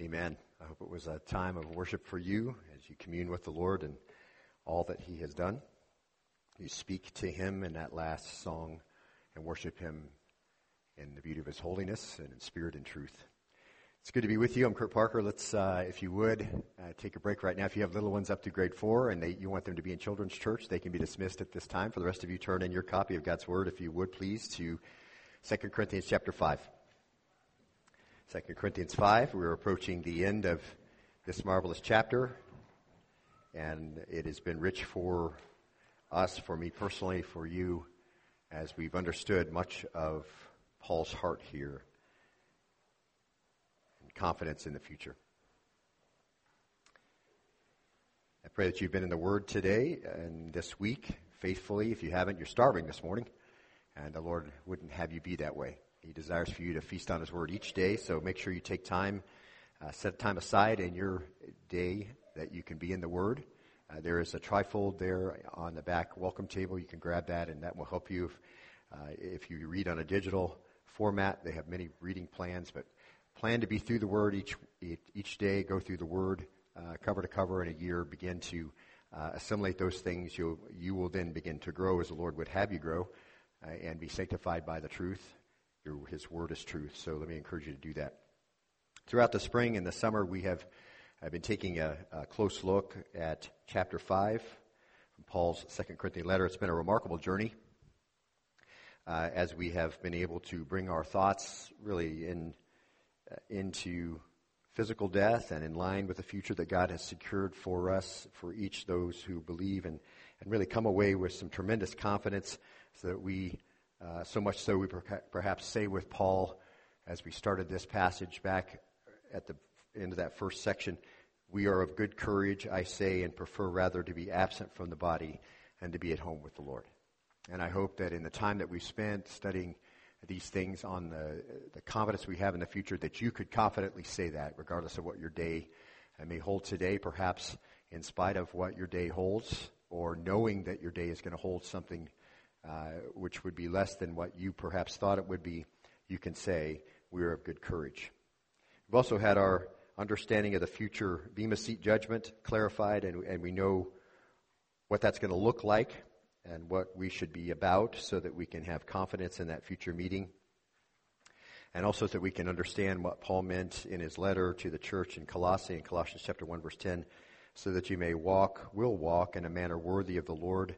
Amen. I hope it was a time of worship for you as you commune with the Lord and all that He has done. You speak to Him in that last song and worship Him in the beauty of His holiness and in spirit and truth. It's good to be with you. I'm Curt Parker. Let's, uh, if you would, uh, take a break right now. If you have little ones up to grade four and they, you want them to be in children's church, they can be dismissed at this time. For the rest of you, turn in your copy of God's Word, if you would, please, to 2 Corinthians chapter 5. 2 Corinthians 5. We're approaching the end of this marvelous chapter, and it has been rich for us, for me personally, for you, as we've understood much of Paul's heart here and confidence in the future. I pray that you've been in the Word today and this week faithfully. If you haven't, you're starving this morning, and the Lord wouldn't have you be that way. He desires for you to feast on His Word each day, so make sure you take time, uh, set time aside in your day that you can be in the Word. Uh, there is a trifold there on the back welcome table. You can grab that, and that will help you. If, uh, if you read on a digital format, they have many reading plans, but plan to be through the Word each each day. Go through the Word uh, cover to cover in a year. Begin to uh, assimilate those things. You you will then begin to grow as the Lord would have you grow, uh, and be sanctified by the truth. Your, his word is truth. So let me encourage you to do that. Throughout the spring and the summer, we have I've been taking a, a close look at chapter 5 from Paul's Second Corinthian letter. It's been a remarkable journey uh, as we have been able to bring our thoughts really in, uh, into physical death and in line with the future that God has secured for us, for each those who believe, and, and really come away with some tremendous confidence so that we uh, so much so we perhaps say with Paul as we started this passage back at the end of that first section, we are of good courage, I say, and prefer rather to be absent from the body and to be at home with the Lord. And I hope that in the time that we've spent studying these things on the, the confidence we have in the future, that you could confidently say that, regardless of what your day may hold today, perhaps in spite of what your day holds, or knowing that your day is going to hold something uh, which would be less than what you perhaps thought it would be, you can say, we are of good courage. We've also had our understanding of the future Bema seat judgment clarified, and, and we know what that's going to look like and what we should be about so that we can have confidence in that future meeting. And also so that we can understand what Paul meant in his letter to the church in Colossae in Colossians chapter 1 verse 10, so that you may walk, will walk in a manner worthy of the Lord,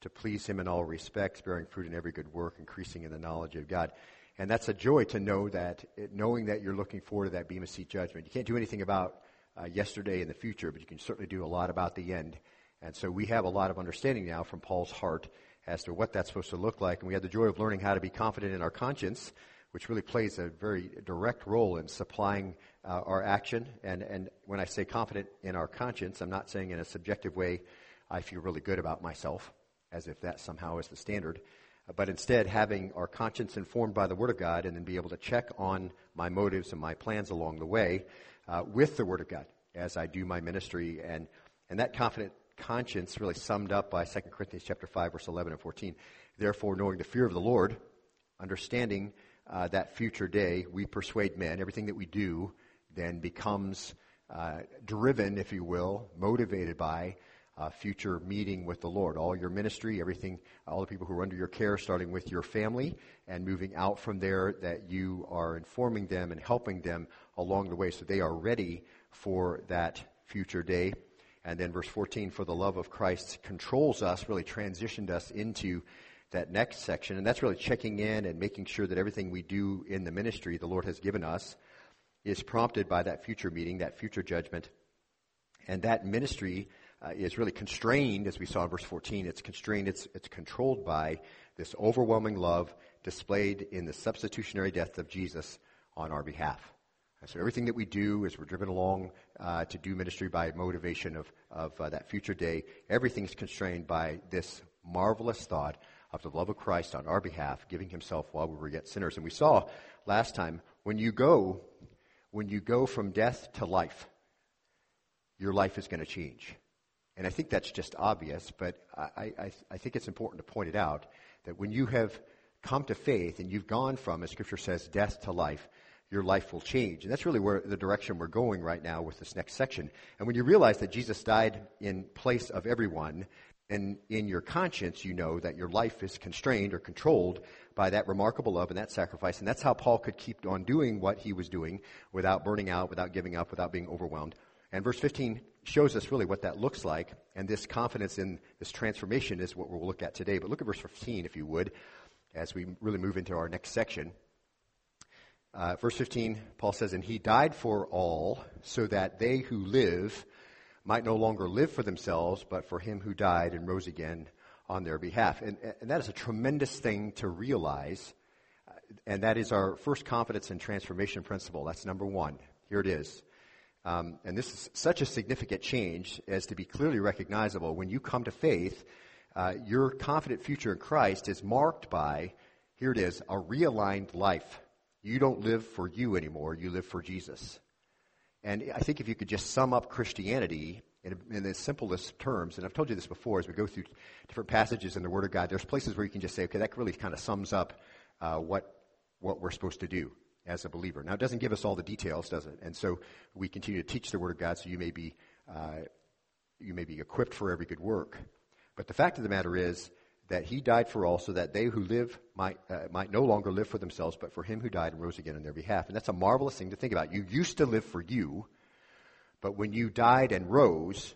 to please him in all respects, bearing fruit in every good work, increasing in the knowledge of God. And that's a joy to know that, knowing that you're looking forward to that Bema Seat judgment. You can't do anything about uh, yesterday and the future, but you can certainly do a lot about the end. And so we have a lot of understanding now from Paul's heart as to what that's supposed to look like. And we had the joy of learning how to be confident in our conscience, which really plays a very direct role in supplying uh, our action. And, and when I say confident in our conscience, I'm not saying in a subjective way, I feel really good about myself as if that somehow is the standard, but instead having our conscience informed by the Word of God and then be able to check on my motives and my plans along the way uh, with the Word of God as I do my ministry. And, and that confident conscience really summed up by 2 Corinthians chapter 5, verse 11 and 14. Therefore, knowing the fear of the Lord, understanding uh, that future day, we persuade men. Everything that we do then becomes uh, driven, if you will, motivated by uh, future meeting with the Lord. All your ministry, everything, all the people who are under your care, starting with your family and moving out from there, that you are informing them and helping them along the way so they are ready for that future day. And then verse 14, for the love of Christ controls us, really transitioned us into that next section. And that's really checking in and making sure that everything we do in the ministry the Lord has given us is prompted by that future meeting, that future judgment. And that ministry uh, is really constrained, as we saw in verse 14. It's constrained, it's, it's controlled by this overwhelming love displayed in the substitutionary death of Jesus on our behalf. So everything that we do as we're driven along uh, to do ministry by motivation of, of uh, that future day, everything's constrained by this marvelous thought of the love of Christ on our behalf, giving himself while we were yet sinners. And we saw last time, when you go, when you go from death to life, your life is going to change. And I think that's just obvious, but I, I, I, think it's important to point it out that when you have come to faith and you've gone from, as Scripture says, death to life, your life will change. And that's really where the direction we're going right now with this next section. And when you realize that Jesus died in place of everyone, and in your conscience you know that your life is constrained or controlled by that remarkable love and that sacrifice. And that's how Paul could keep on doing what he was doing without burning out, without giving up, without being overwhelmed. And verse 15 shows us really what that looks like. And this confidence in this transformation is what we'll look at today. But look at verse 15, if you would, as we really move into our next section. Uh, verse 15, Paul says, And he died for all, so that they who live might no longer live for themselves, but for him who died and rose again on their behalf. And, and that is a tremendous thing to realize. Uh, and that is our first confidence and transformation principle. That's number one. Here it is. Um, and this is such a significant change as to be clearly recognizable. When you come to faith, uh, your confident future in Christ is marked by, here it is, a realigned life. You don't live for you anymore, you live for Jesus. And I think if you could just sum up Christianity in, in, the simplest terms, and I've told you this before as we go through different passages in the Word of God, there's places where you can just say, okay, that really kind of sums up uh, what, what we're supposed to do as a believer. Now, it doesn't give us all the details, does it? And so we continue to teach the Word of God so you may be, uh, you may be equipped for every good work. But the fact of the matter is, that he died for all so that they who live might, uh, might no longer live for themselves, but for him who died and rose again on their behalf. And that's a marvelous thing to think about. You used to live for you, but when you died and rose,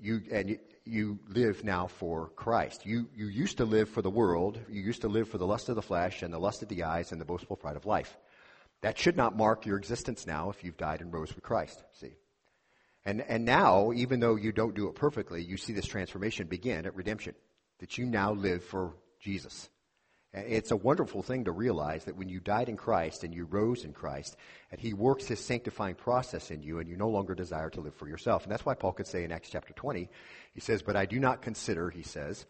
you, and you, you live now for Christ. You, you used to live for the world. You used to live for the lust of the flesh and the lust of the eyes and the boastful pride of life. That should not mark your existence now if you've died and rose with Christ. See? And, and now, even though you don't do it perfectly, you see this transformation begin at redemption that you now live for Jesus. It's a wonderful thing to realize that when you died in Christ and you rose in Christ, that He works His sanctifying process in you and you no longer desire to live for yourself. And that's why Paul could say in Acts chapter 20, he says, But I do not consider, he says,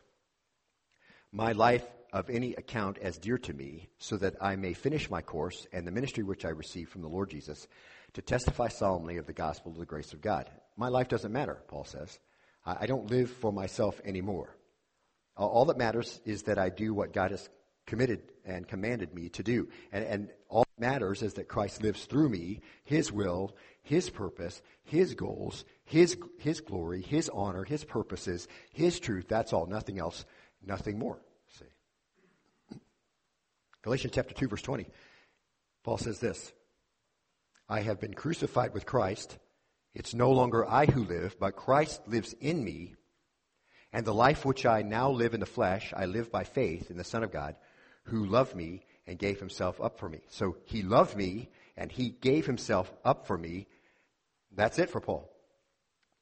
my life of any account as dear to me, so that I may finish my course and the ministry which I received from the Lord Jesus to testify solemnly of the gospel of the grace of God. My life doesn't matter, Paul says. I don't live for myself anymore. All that matters is that I do what God has committed and commanded me to do. And, and all that matters is that Christ lives through me, His will, His purpose, His goals, His, His glory, His honor, His purposes, His truth. That's all. Nothing else, nothing more. See. Galatians chapter 2 verse 20. Paul says this. I have been crucified with Christ. It's no longer I who live, but Christ lives in me. And the life which I now live in the flesh, I live by faith in the Son of God, who loved me and gave himself up for me. So he loved me and he gave himself up for me. That's it for Paul.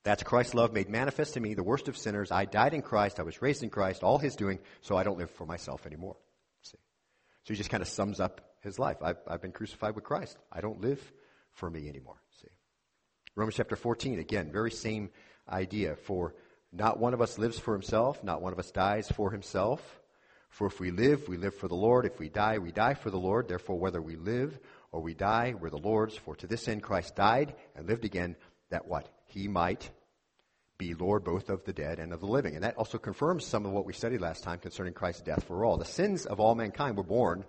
That's Christ's love made manifest to me, the worst of sinners. I died in Christ. I was raised in Christ, all his doing, so I don't live for myself anymore. See? So he just kind of sums up his life. I've, I've been crucified with Christ. I don't live for me anymore. See? Romans chapter 14, again, very same idea for not one of us lives for himself, not one of us dies for himself. For if we live, we live for the Lord. If we die, we die for the Lord. Therefore, whether we live or we die, we're the Lord's. For to this end Christ died and lived again, that what? He might be Lord both of the dead and of the living. And that also confirms some of what we studied last time concerning Christ's death for all. The sins of all mankind were borne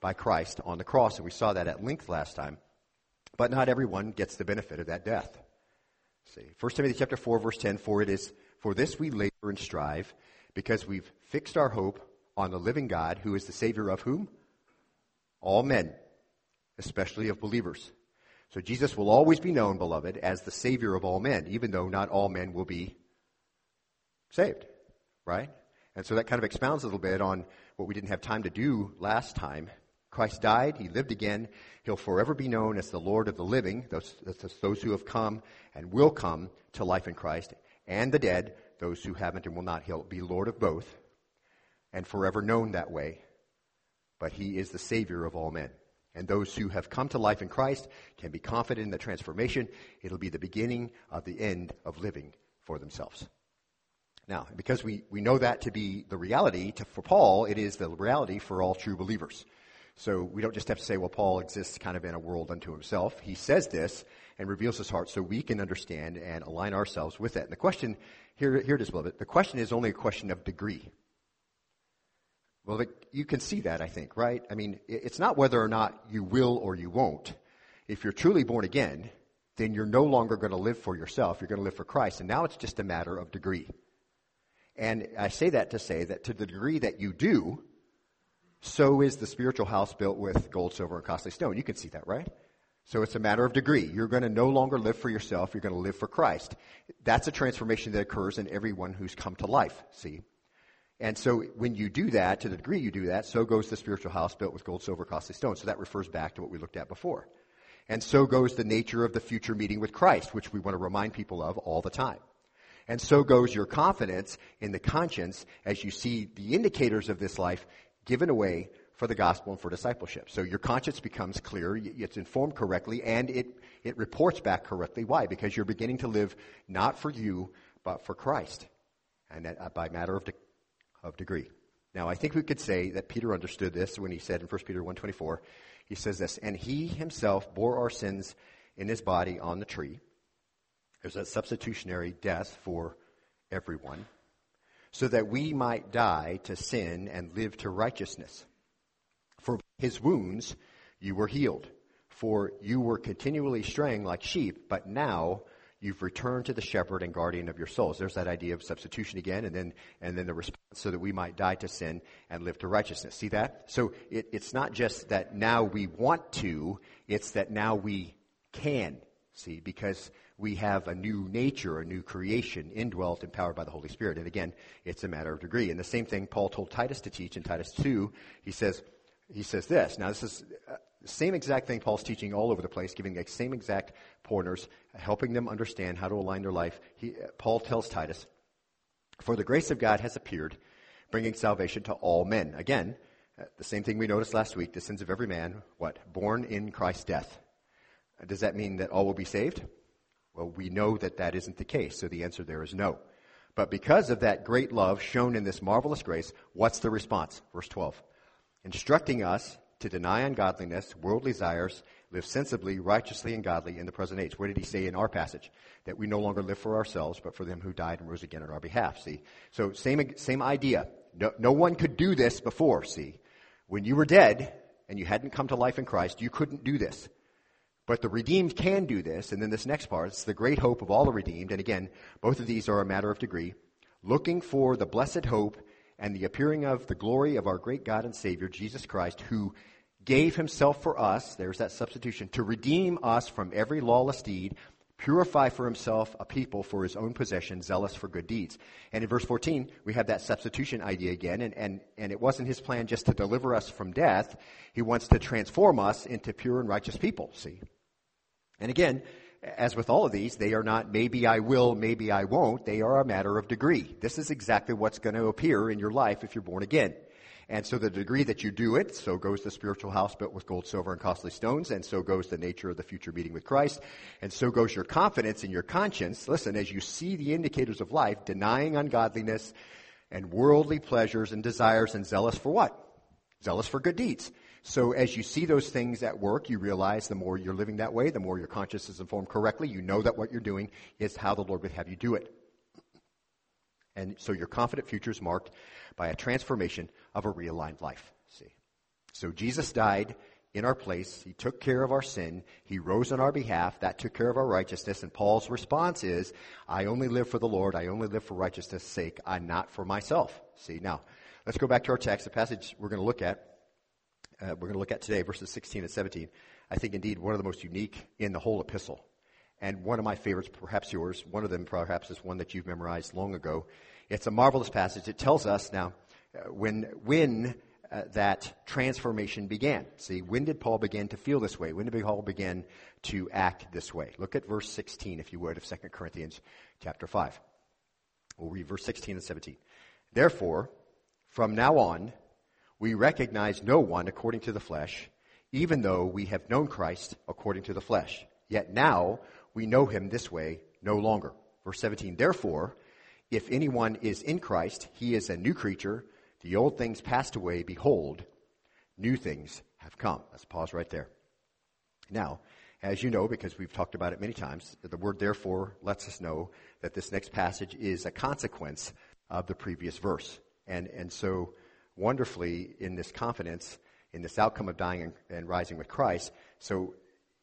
by Christ on the cross, and we saw that at length last time. But not everyone gets the benefit of that death. See, 1 Timothy chapter 4, verse 10, for it is for this we labor and strive, because we've fixed our hope on the living God, who is the Savior of whom? All men, especially of believers. So Jesus will always be known, beloved, as the Savior of all men, even though not all men will be saved. Right? And so that kind of expounds a little bit on what we didn't have time to do last time. Christ died, He lived again. He'll forever be known as the Lord of the living, those, those who have come and will come to life in Christ and the dead, those who haven't and will not, he'll be Lord of both, and forever known that way. But he is the Savior of all men. And those who have come to life in Christ can be confident in the transformation. It'll be the beginning of the end of living for themselves. Now, because we, we know that to be the reality, to, for Paul, it is the reality for all true believers. So we don't just have to say, well, Paul exists kind of in a world unto himself. He says this and reveals his heart so we can understand and align ourselves with that. And the question, here, here it is, beloved. The question is only a question of degree. Well, you can see that, I think, right? I mean, it's not whether or not you will or you won't. If you're truly born again, then you're no longer going to live for yourself. You're going to live for Christ. And now it's just a matter of degree. And I say that to say that to the degree that you do, so is the spiritual house built with gold, silver, and costly stone. You can see that, right? So it's a matter of degree. You're going to no longer live for yourself. You're going to live for Christ. That's a transformation that occurs in everyone who's come to life, see? And so when you do that, to the degree you do that, so goes the spiritual house built with gold, silver, costly stone. So that refers back to what we looked at before. And so goes the nature of the future meeting with Christ, which we want to remind people of all the time. And so goes your confidence in the conscience as you see the indicators of this life given away for the gospel and for discipleship. So your conscience becomes clear, it's informed correctly, and it, it reports back correctly. Why? Because you're beginning to live not for you, but for Christ. And that, uh, by matter of, de- of degree. Now, I think we could say that Peter understood this when he said in 1 Peter 1.24, he says this, and he himself bore our sins in his body on the tree. There's a substitutionary death for everyone, so that we might die to sin and live to righteousness. For his wounds you were healed, for you were continually straying like sheep, but now you've returned to the shepherd and guardian of your souls. There's that idea of substitution again, and then and then the response so that we might die to sin and live to righteousness. See that? So it, it's not just that now we want to; it's that now we can. See, because we have a new nature, a new creation, indwelt, empowered by the Holy Spirit. And again, it's a matter of degree. And the same thing Paul told Titus to teach in Titus 2. He says, he says this. Now, this is same exact thing Paul's teaching all over the place, giving the same exact pointers, helping them understand how to align their life. He, Paul tells Titus, For the grace of God has appeared, bringing salvation to all men. Again, uh, the same thing we noticed last week, the sins of every man, what? Born in Christ's death. Uh, does that mean that all will be saved? Well, we know that that isn't the case, so the answer there is no. But because of that great love shown in this marvelous grace, what's the response? Verse 12. Instructing us to deny ungodliness, worldly desires, live sensibly, righteously, and godly in the present age. What did he say in our passage? That we no longer live for ourselves, but for them who died and rose again on our behalf. See? So same, same idea. No, no one could do this before, see? When you were dead and you hadn't come to life in Christ, you couldn't do this. But the redeemed can do this, and then this next part, it's the great hope of all the redeemed, and again, both of these are a matter of degree, looking for the blessed hope and the appearing of the glory of our great God and Savior, Jesus Christ, who gave himself for us, there's that substitution, to redeem us from every lawless deed, purify for himself a people for his own possession, zealous for good deeds. And in verse 14, we have that substitution idea again, and, and, and it wasn't his plan just to deliver us from death. He wants to transform us into pure and righteous people, see? And again, as with all of these, they are not maybe I will, maybe I won't. They are a matter of degree. This is exactly what's going to appear in your life if you're born again. And so the degree that you do it, so goes the spiritual house built with gold, silver, and costly stones, and so goes the nature of the future meeting with Christ, and so goes your confidence in your conscience. Listen, as you see the indicators of life, denying ungodliness and worldly pleasures and desires and zealous for what? Zealous for good deeds. So as you see those things at work, you realize the more you're living that way, the more your conscience is informed correctly. You know that what you're doing is how the Lord would have you do it. And so your confident future is marked by a transformation of a realigned life. See? So Jesus died in our place. He took care of our sin. He rose on our behalf. That took care of our righteousness. And Paul's response is, I only live for the Lord. I only live for righteousness' sake. I'm not for myself. See, now, let's go back to our text, the passage we're going to look at uh, we're going to look at today, verses 16 and 17, I think indeed one of the most unique in the whole epistle. And one of my favorites, perhaps yours, one of them perhaps is one that you've memorized long ago. It's a marvelous passage. It tells us now uh, when, when uh, that transformation began. See, when did Paul begin to feel this way? When did Paul begin to act this way? Look at verse 16, if you would, of 2 Corinthians chapter 5. We'll read verse 16 and 17. Therefore, from now on, we recognize no one according to the flesh, even though we have known Christ according to the flesh. Yet now we know him this way no longer. Verse 17, therefore, if anyone is in Christ, he is a new creature. The old things passed away. Behold, new things have come. Let's pause right there. Now, as you know, because we've talked about it many times, the word therefore lets us know that this next passage is a consequence of the previous verse. And, and so wonderfully in this confidence, in this outcome of dying and, and rising with Christ. So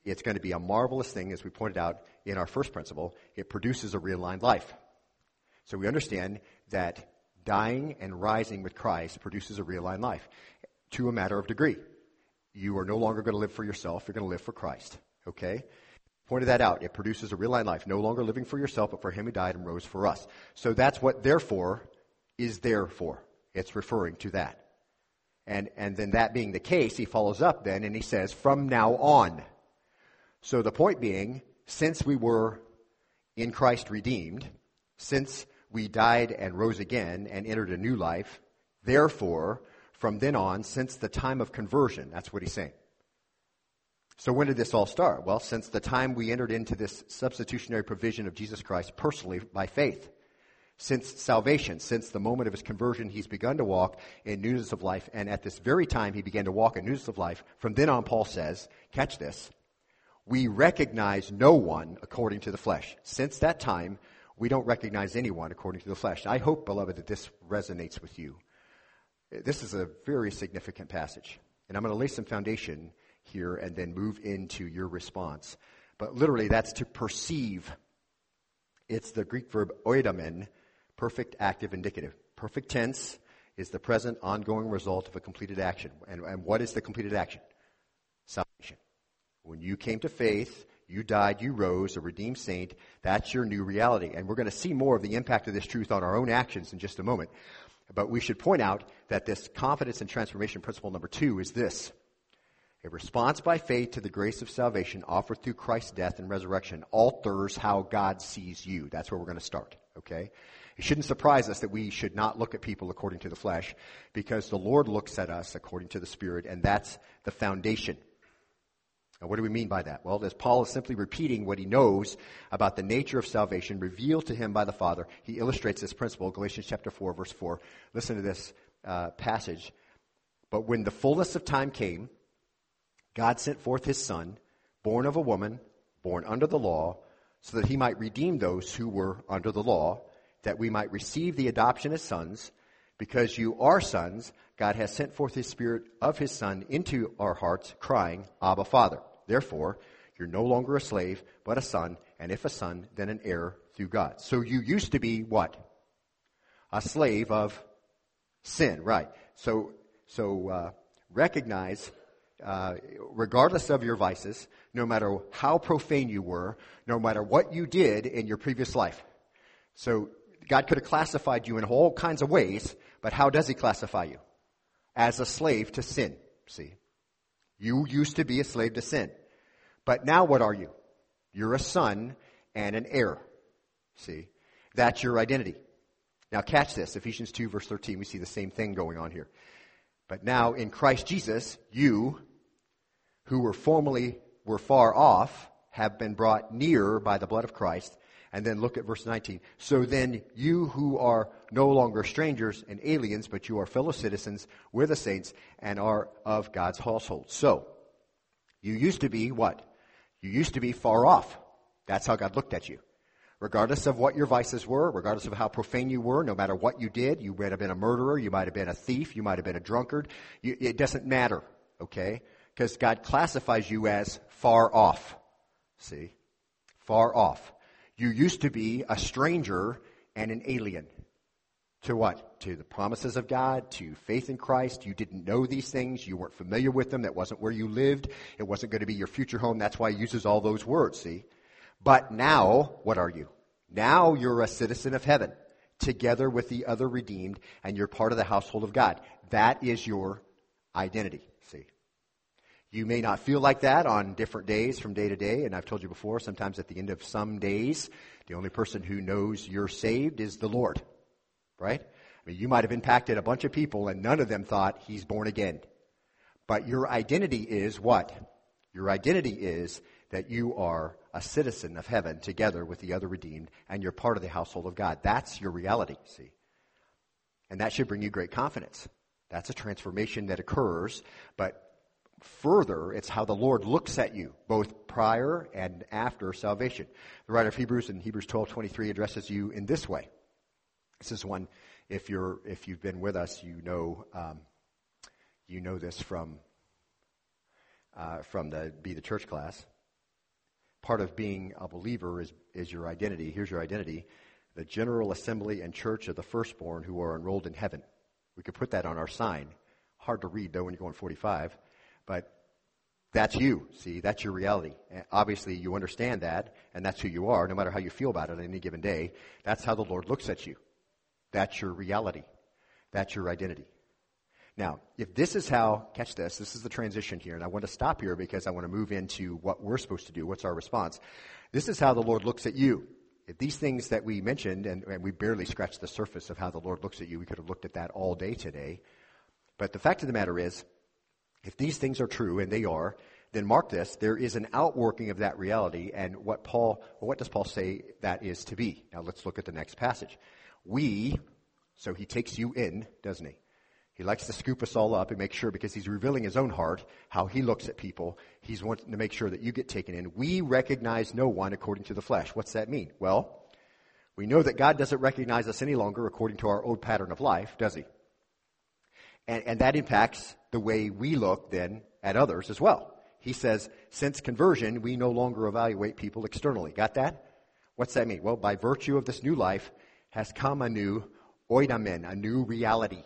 it's going to be a marvelous thing, as we pointed out in our first principle. It produces a realigned life. So we understand that dying and rising with Christ produces a realigned life to a matter of degree. You are no longer going to live for yourself, you're going to live for Christ. Okay? Pointed that out. It produces a realigned life, no longer living for yourself, but for him who died and rose for us. So that's what therefore is there for. It's referring to that. And, and then that being the case, he follows up then and he says, from now on. So the point being, since we were in Christ redeemed, since we died and rose again and entered a new life, therefore, from then on, since the time of conversion, that's what he's saying. So when did this all start? Well, since the time we entered into this substitutionary provision of Jesus Christ personally by faith. Since salvation, since the moment of his conversion, he's begun to walk in newness of life. And at this very time he began to walk in newness of life, from then on, Paul says, catch this, we recognize no one according to the flesh. Since that time, we don't recognize anyone according to the flesh. I hope, beloved, that this resonates with you. This is a very significant passage. And I'm going to lay some foundation here and then move into your response. But literally, that's to perceive. It's the Greek verb oidamen, perfect active indicative. Perfect tense is the present ongoing result of a completed action. And, and what is the completed action? Salvation. When you came to faith, you died, you rose, a redeemed saint. That's your new reality. And we're going to see more of the impact of this truth on our own actions in just a moment. But we should point out that this confidence and transformation principle number two is this. A response by faith to the grace of salvation offered through Christ's death and resurrection alters how God sees you. That's where we're going to start, okay? It shouldn't surprise us that we should not look at people according to the flesh because the Lord looks at us according to the Spirit, and that's the foundation now, what do we mean by that? Well, as Paul is simply repeating what he knows about the nature of salvation revealed to him by the Father, he illustrates this principle, Galatians chapter 4, verse 4. Listen to this uh, passage. But when the fullness of time came, God sent forth his Son, born of a woman, born under the law, so that he might redeem those who were under the law, that we might receive the adoption as sons. Because you are sons, God has sent forth his Spirit of his Son into our hearts, crying, Abba, Father. Therefore, you're no longer a slave, but a son, and if a son, then an heir through God. So you used to be what? A slave of sin, right? So, so uh, recognize, uh, regardless of your vices, no matter how profane you were, no matter what you did in your previous life. So God could have classified you in all kinds of ways, but how does He classify you? As a slave to sin. See, you used to be a slave to sin. But now what are you? You're a son and an heir. See? That's your identity. Now catch this. Ephesians 2 verse 13, we see the same thing going on here. But now in Christ Jesus, you, who were formerly were far off, have been brought near by the blood of Christ. And then look at verse 19. So then you who are no longer strangers and aliens, but you are fellow citizens with the saints and are of God's household. So, you used to be what? You used to be far off. That's how God looked at you. Regardless of what your vices were, regardless of how profane you were, no matter what you did, you might have been a murderer, you might have been a thief, you might have been a drunkard. You, it doesn't matter, okay? Because God classifies you as far off. See? Far off. You used to be a stranger and an alien. To what? To the promises of God, to faith in Christ. You didn't know these things. You weren't familiar with them. That wasn't where you lived. It wasn't going to be your future home. That's why he uses all those words, see? But now, what are you? Now you're a citizen of heaven, together with the other redeemed, and you're part of the household of God. That is your identity, see? You may not feel like that on different days from day to day, and I've told you before, sometimes at the end of some days, the only person who knows you're saved is the Lord. Right? I mean, you might have impacted a bunch of people and none of them thought he's born again. But your identity is what? Your identity is that you are a citizen of heaven together with the other redeemed and you're part of the household of God. That's your reality, see? And that should bring you great confidence. That's a transformation that occurs, but further, it's how the Lord looks at you, both prior and after salvation. The writer of Hebrews in Hebrews 12:23 addresses you in this way. This is one If you're if you've been with us, you know um, you know this from uh, from the be the church class. Part of being a believer is is your identity. Here's your identity: the general assembly and church of the firstborn who are enrolled in heaven. We could put that on our sign. Hard to read though when you're going 45, but that's you. See, that's your reality. And obviously, you understand that, and that's who you are, no matter how you feel about it on any given day. That's how the Lord looks at you. That's your reality. That's your identity. Now, if this is how, catch this, this is the transition here, and I want to stop here because I want to move into what we're supposed to do. What's our response? This is how the Lord looks at you. If these things that we mentioned, and, and we barely scratched the surface of how the Lord looks at you, we could have looked at that all day today. But the fact of the matter is, if these things are true, and they are, then mark this, there is an outworking of that reality, and what Paul, what does Paul say that is to be? Now let's look at the next passage. We, so he takes you in, doesn't he? He likes to scoop us all up and make sure, because he's revealing his own heart, how he looks at people. He's wanting to make sure that you get taken in. We recognize no one according to the flesh. What's that mean? Well, we know that God doesn't recognize us any longer according to our old pattern of life, does he? And, and that impacts the way we look then at others as well. He says, since conversion, we no longer evaluate people externally. Got that? What's that mean? Well, by virtue of this new life has come a new oidamen, a new reality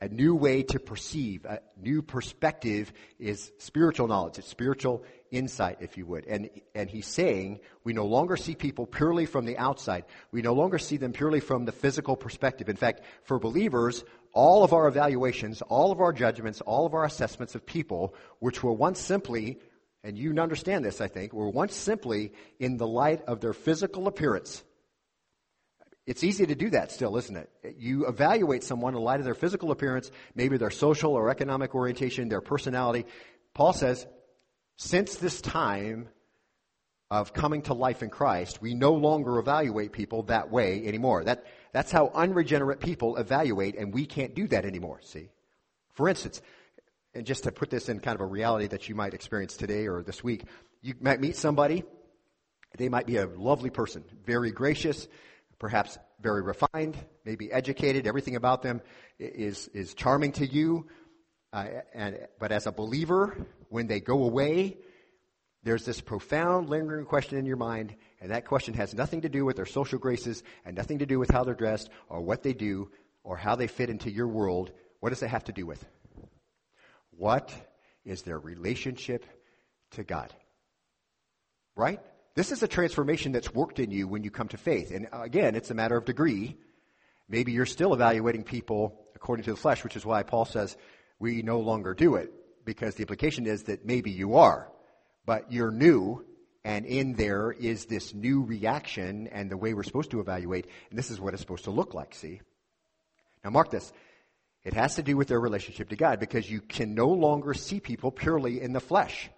a new way to perceive, a new perspective is spiritual knowledge. It's spiritual insight, if you would. And, and he's saying we no longer see people purely from the outside. We no longer see them purely from the physical perspective. In fact, for believers, all of our evaluations, all of our judgments, all of our assessments of people, which were once simply, and you understand this, I think, were once simply in the light of their physical appearance. It's easy to do that still, isn't it? You evaluate someone in light of their physical appearance, maybe their social or economic orientation, their personality. Paul says, since this time of coming to life in Christ, we no longer evaluate people that way anymore. That, that's how unregenerate people evaluate, and we can't do that anymore, see? For instance, and just to put this in kind of a reality that you might experience today or this week, you might meet somebody, they might be a lovely person, very gracious, perhaps very refined, maybe educated. Everything about them is, is charming to you. Uh, and, but as a believer, when they go away, there's this profound, lingering question in your mind, and that question has nothing to do with their social graces and nothing to do with how they're dressed or what they do or how they fit into your world. What does it have to do with? What is their relationship to God? Right? This is a transformation that's worked in you when you come to faith. And again, it's a matter of degree. Maybe you're still evaluating people according to the flesh, which is why Paul says we no longer do it, because the implication is that maybe you are, but you're new, and in there is this new reaction and the way we're supposed to evaluate, and this is what it's supposed to look like, see? Now mark this. It has to do with their relationship to God because you can no longer see people purely in the flesh.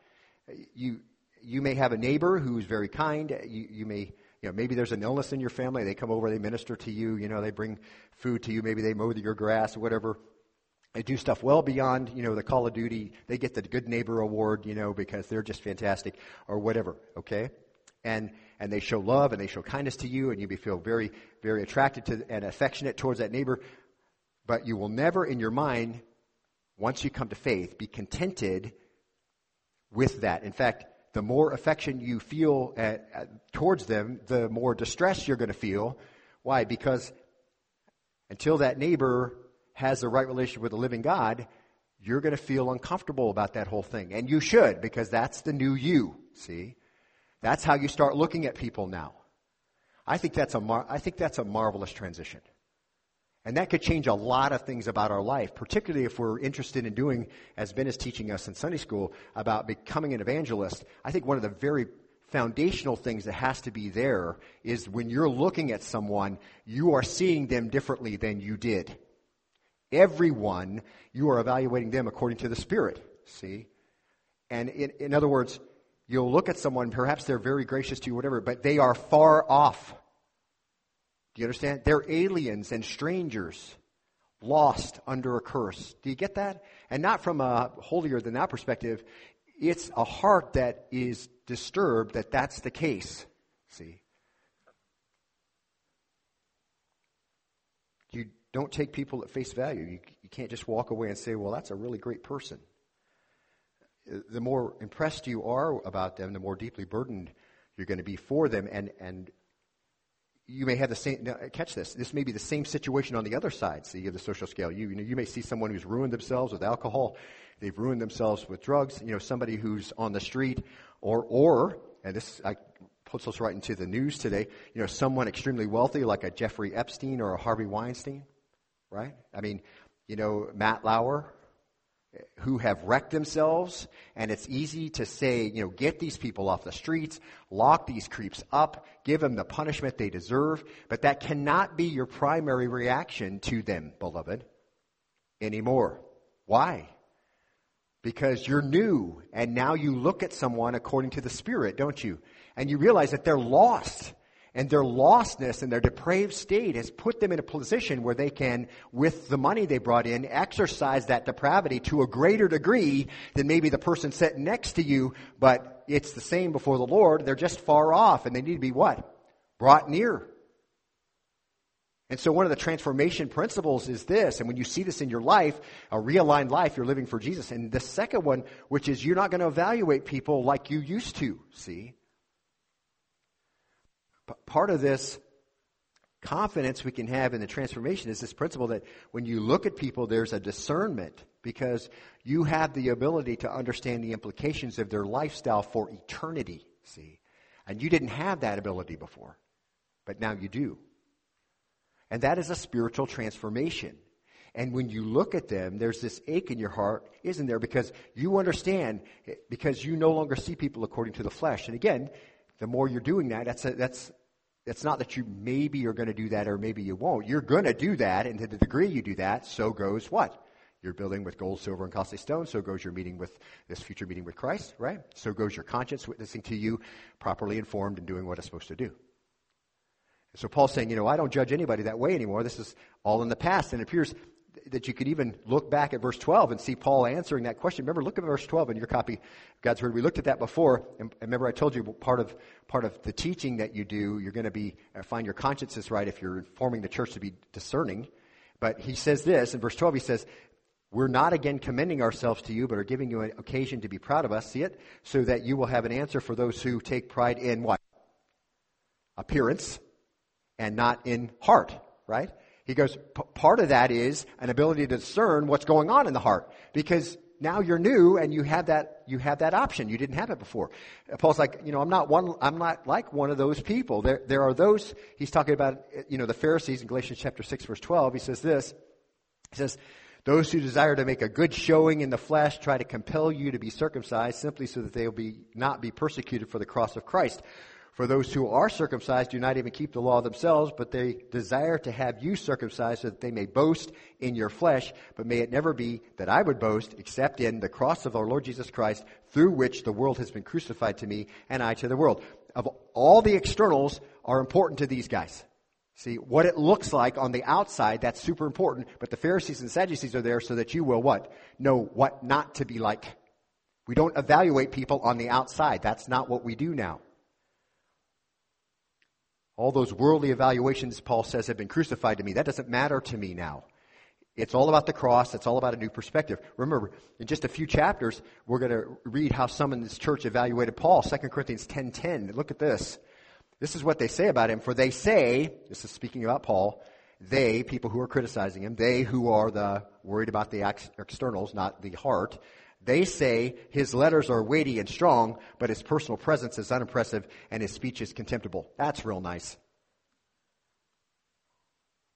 You, you may have a neighbor who's very kind. You, you may, you know, maybe there's an illness in your family. They come over, they minister to you. You know, they bring food to you. Maybe they mow your grass or whatever. They do stuff well beyond, you know, the Call of Duty. They get the Good Neighbor Award, you know, because they're just fantastic or whatever. Okay, and and they show love and they show kindness to you, and you feel very very attracted to and affectionate towards that neighbor. But you will never, in your mind, once you come to faith, be contented with that. In fact, the more affection you feel at, at, towards them, the more distress you're going to feel. Why? Because until that neighbor has the right relationship with the living God, you're going to feel uncomfortable about that whole thing. And you should, because that's the new you, see? That's how you start looking at people now. I think that's a, mar- I think that's a marvelous transition. And that could change a lot of things about our life, particularly if we're interested in doing, as Ben is teaching us in Sunday school, about becoming an evangelist. I think one of the very foundational things that has to be there is when you're looking at someone, you are seeing them differently than you did. Everyone, you are evaluating them according to the Spirit, see? And in, in other words, you'll look at someone, perhaps they're very gracious to you, whatever, but they are far off do you understand? They're aliens and strangers, lost under a curse. Do you get that? And not from a holier than thou perspective. It's a heart that is disturbed that that's the case. See? Don't take people at face value. You, you can't just walk away and say, well, that's a really great person. The more impressed you are about them, the more deeply burdened you're going to be for them. And, and you may have the same, now, catch this, this may be the same situation on the other side, see, of the social scale. You, you, know, you may see someone who's ruined themselves with alcohol, they've ruined themselves with drugs, you know, somebody who's on the street, or, or, and this I, puts us right into the news today, you know, someone extremely wealthy like a Jeffrey Epstein or a Harvey Weinstein, right? I mean, you know, Matt Lauer, who have wrecked themselves, and it's easy to say, you know, get these people off the streets, lock these creeps up, give them the punishment they deserve, but that cannot be your primary reaction to them, beloved, anymore. Why? Because you're new, and now you look at someone according to the Spirit, don't you? And you realize that they're lost and their lostness and their depraved state has put them in a position where they can, with the money they brought in, exercise that depravity to a greater degree than maybe the person sitting next to you, but it's the same before the Lord. They're just far off and they need to be what? Brought near. And so one of the transformation principles is this, and when you see this in your life, a realigned life, you're living for Jesus. And the second one, which is you're not going to evaluate people like you used to, see? Part of this confidence we can have in the transformation is this principle that when you look at people, there's a discernment because you have the ability to understand the implications of their lifestyle for eternity, see? And you didn't have that ability before, but now you do. And that is a spiritual transformation. And when you look at them, there's this ache in your heart, isn't there? Because you understand, eh, because you no longer see people according to the flesh. And again, the more you're doing that, that's a, that's it's not that you maybe you're going to do that or maybe you won't. You're going to do that, and to the degree you do that, so goes what? You're building with gold, silver, and costly stones. So goes your meeting with this future meeting with Christ, right? So goes your conscience witnessing to you, properly informed and doing what it's supposed to do. So Paul's saying, you know, I don't judge anybody that way anymore. This is all in the past. And it appears that you could even look back at verse 12 and see Paul answering that question. Remember, look at verse 12 in your copy of God's Word. We looked at that before, and remember I told you part of, part of the teaching that you do, you're going to be, uh, find your consciences right if you're informing the church to be discerning. But he says this, in verse 12 he says, we're not again commending ourselves to you, but are giving you an occasion to be proud of us. See it? So that you will have an answer for those who take pride in what? Appearance and not in heart, right? He goes, part of that is an ability to discern what's going on in the heart because now you're new and you have that you have that option. You didn't have it before. Paul's like, you know, I'm not one. I'm not like one of those people. There, there are those. He's talking about, you know, the Pharisees in Galatians chapter six, verse twelve. He says this. He says, those who desire to make a good showing in the flesh try to compel you to be circumcised simply so that they will be not be persecuted for the cross of Christ. For those who are circumcised do not even keep the law themselves, but they desire to have you circumcised so that they may boast in your flesh. But may it never be that I would boast except in the cross of our Lord Jesus Christ, through which the world has been crucified to me and I to the world. Of all the externals are important to these guys. See, what it looks like on the outside, that's super important, but the Pharisees and Sadducees are there so that you will what? Know what not to be like. We don't evaluate people on the outside. That's not what we do now. All those worldly evaluations, Paul says, have been crucified to me. That doesn't matter to me now. It's all about the cross. It's all about a new perspective. Remember, in just a few chapters, we're going to read how some in this church evaluated Paul. 2 Corinthians 10.10. Look at this. This is what they say about him. For they say, this is speaking about Paul, they, people who are criticizing him, they who are the worried about the externals, not the heart, they say his letters are weighty and strong, but his personal presence is unimpressive and his speech is contemptible. That's real nice.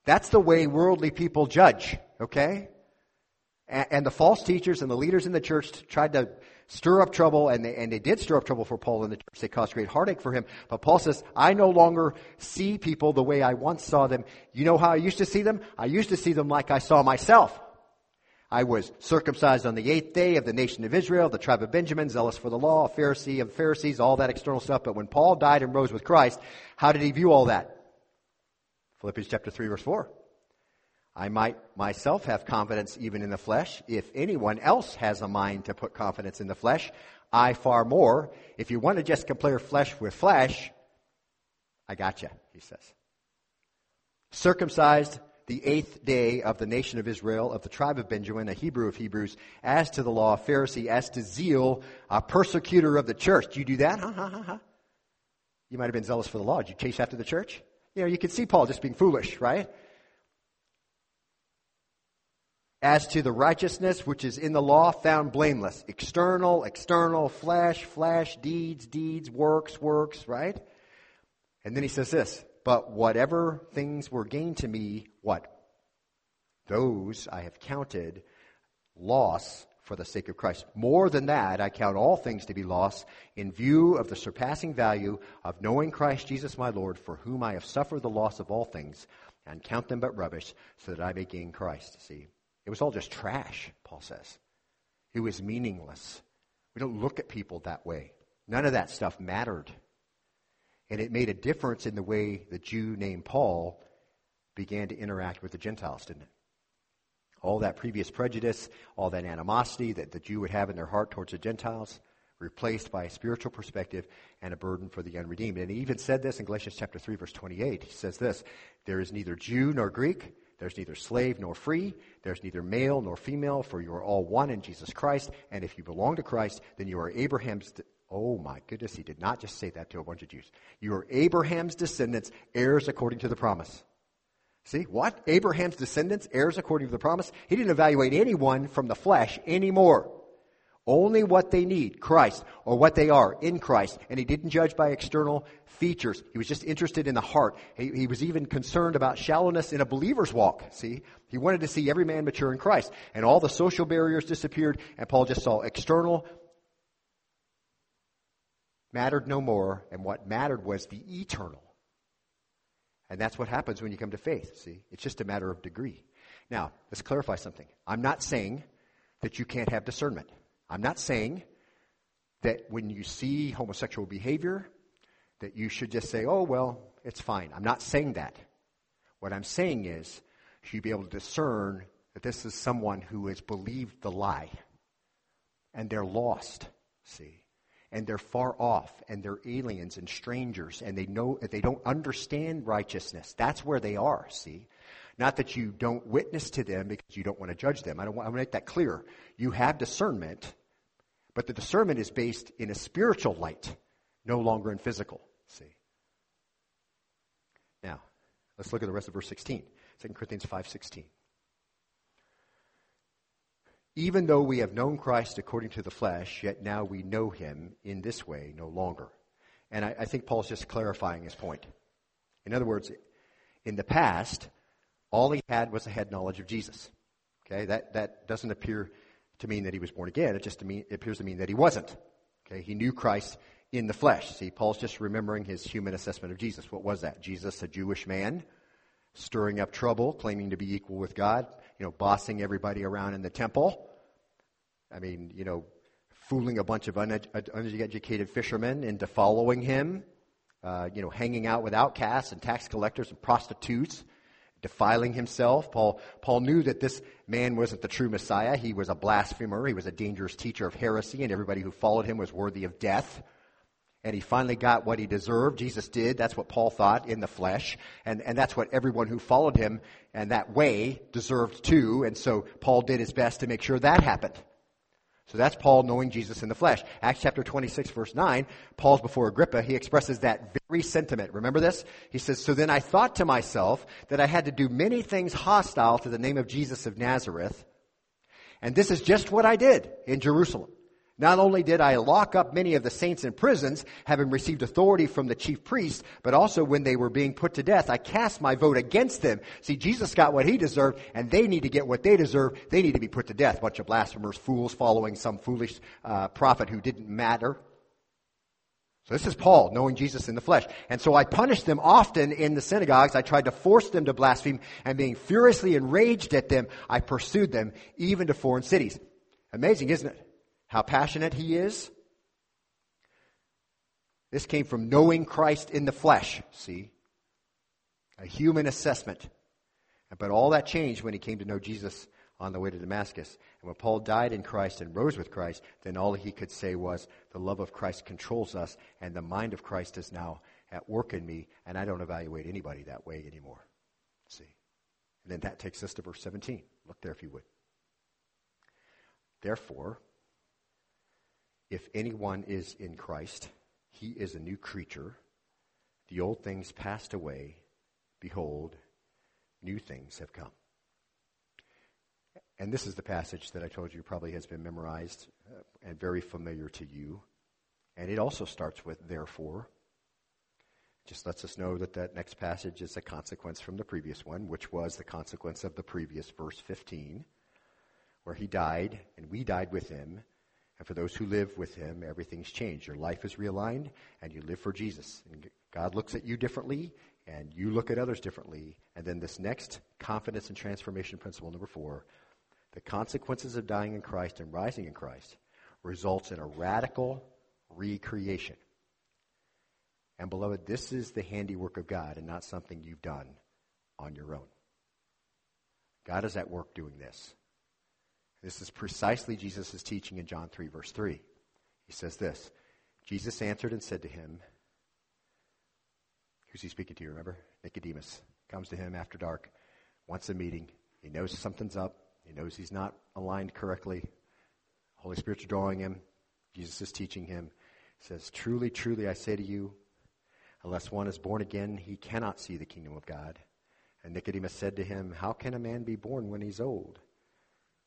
That's the way worldly people judge, okay? And, the false teachers and the leaders in the church tried to stir up trouble, and they, and they did stir up trouble for Paul in the church. They caused great heartache for him. But Paul says, I no longer see people the way I once saw them. You know how I used to see them? I used to see them like I saw myself. I was circumcised on the eighth day of the nation of Israel, the tribe of Benjamin, zealous for the law, a Pharisee of Pharisees, all that external stuff. But when Paul died and rose with Christ, how did he view all that? Philippians chapter 3 verse 4. I might myself have confidence even in the flesh. If anyone else has a mind to put confidence in the flesh, I far more. If you want to just compare flesh with flesh, I got you, he says. Circumcised the eighth day of the nation of Israel, of the tribe of Benjamin, a Hebrew of Hebrews, as to the law, a Pharisee, as to zeal, a persecutor of the church. Do you do that? Huh, huh, huh, huh. You might have been zealous for the law. Did you chase after the church? You know, you could see Paul just being foolish, right? As to the righteousness which is in the law, found blameless. External, external, flesh, flesh, deeds, deeds, works, works, right? And then he says this, but whatever things were gained to me, what? Those I have counted loss for the sake of Christ. More than that, I count all things to be loss in view of the surpassing value of knowing Christ Jesus my Lord, for whom I have suffered the loss of all things, and count them but rubbish, so that I may gain Christ. See, it was all just trash, Paul says. It was meaningless. We don't look at people that way. None of that stuff mattered. And it made a difference in the way the Jew named Paul began to interact with the Gentiles, didn't it? All that previous prejudice, all that animosity that the Jew would have in their heart towards the Gentiles, replaced by a spiritual perspective and a burden for the unredeemed. And he even said this in Galatians chapter 3 verse 28. He says this, there is neither Jew nor Greek, there's neither slave nor free, there's neither male nor female, for you are all one in Jesus Christ, and if you belong to Christ, then you are Abraham's Oh my goodness, he did not just say that to a bunch of Jews. You are Abraham's descendants, heirs according to the promise. See, what? Abraham's descendants, heirs according to the promise? He didn't evaluate anyone from the flesh anymore. Only what they need, Christ, or what they are in Christ. And he didn't judge by external features. He was just interested in the heart. He, he, was even concerned about shallowness in a believer's walk. See? He wanted to see every man mature in Christ. And all the social barriers disappeared, and Paul just saw external mattered no more, and what mattered was the eternal. And that's what happens when you come to faith, see? It's just a matter of degree. Now, let's clarify something. I'm not saying that you can't have discernment. I'm not saying that when you see homosexual behavior, that you should just say, oh, well, it's fine. I'm not saying that. What I'm saying is, you be able to discern that this is someone who has believed the lie and they're lost, see? And they're far off and they're aliens and strangers and they know they don't understand righteousness. That's where they are, see? Not that you don't witness to them because you don't want to judge them. I don't want to make that clear. You have discernment, but the discernment is based in a spiritual light, no longer in physical, see? Now, let's look at the rest of verse 16. 2 Corinthians 5:16 even though we have known Christ according to the flesh, yet now we know him in this way no longer. And I, I, think Paul's just clarifying his point. In other words, in the past, all he had was a head knowledge of Jesus. Okay, that, that doesn't appear to mean that he was born again. It just mean, it appears to mean that he wasn't. Okay, he knew Christ in the flesh. See, Paul's just remembering his human assessment of Jesus. What was that? Jesus, a Jewish man, stirring up trouble, claiming to be equal with God, you know, bossing everybody around in the temple. I mean, you know, fooling a bunch of uneducated fishermen into following him, uh, you know, hanging out with outcasts and tax collectors and prostitutes, defiling himself. Paul, Paul knew that this man wasn't the true Messiah. He was a blasphemer. He was a dangerous teacher of heresy, and everybody who followed him was worthy of death and he finally got what he deserved. Jesus did. That's what Paul thought in the flesh. And, and that's what everyone who followed him and that way deserved too. And so Paul did his best to make sure that happened. So that's Paul knowing Jesus in the flesh. Acts chapter 26 verse 9, Paul's before Agrippa, he expresses that very sentiment. Remember this? He says, So then I thought to myself that I had to do many things hostile to the name of Jesus of Nazareth. And this is just what I did in Jerusalem. Not only did I lock up many of the saints in prisons, having received authority from the chief priests, but also when they were being put to death, I cast my vote against them. See, Jesus got what he deserved, and they need to get what they deserve. They need to be put to death. Bunch of blasphemers, fools following some foolish uh, prophet who didn't matter. So this is Paul, knowing Jesus in the flesh. And so I punished them often in the synagogues. I tried to force them to blaspheme, and being furiously enraged at them, I pursued them even to foreign cities. Amazing, isn't it? How passionate he is. This came from knowing Christ in the flesh, see? A human assessment. But all that changed when he came to know Jesus on the way to Damascus. And when Paul died in Christ and rose with Christ, then all he could say was, The love of Christ controls us, and the mind of Christ is now at work in me, and I don't evaluate anybody that way anymore. See? And then that takes us to verse 17. Look there if you would. Therefore, if anyone is in Christ, he is a new creature. The old things passed away. Behold, new things have come. And this is the passage that I told you probably has been memorized uh, and very familiar to you. And it also starts with therefore. Just lets us know that that next passage is a consequence from the previous one, which was the consequence of the previous verse 15, where he died and we died with him. And for those who live with him, everything's changed. Your life is realigned and you live for Jesus. And God looks at you differently and you look at others differently. And then this next confidence and transformation principle, number four, the consequences of dying in Christ and rising in Christ results in a radical recreation. And beloved, this is the handiwork of God and not something you've done on your own. God is at work doing this. This is precisely Jesus' teaching in John 3, verse 3. He says this Jesus answered and said to him, Who's he speaking to? You Remember? Nicodemus comes to him after dark, wants a meeting. He knows something's up. He knows he's not aligned correctly. Holy Spirit's drawing him. Jesus is teaching him. He says, Truly, truly, I say to you, unless one is born again, he cannot see the kingdom of God. And Nicodemus said to him, How can a man be born when he's old?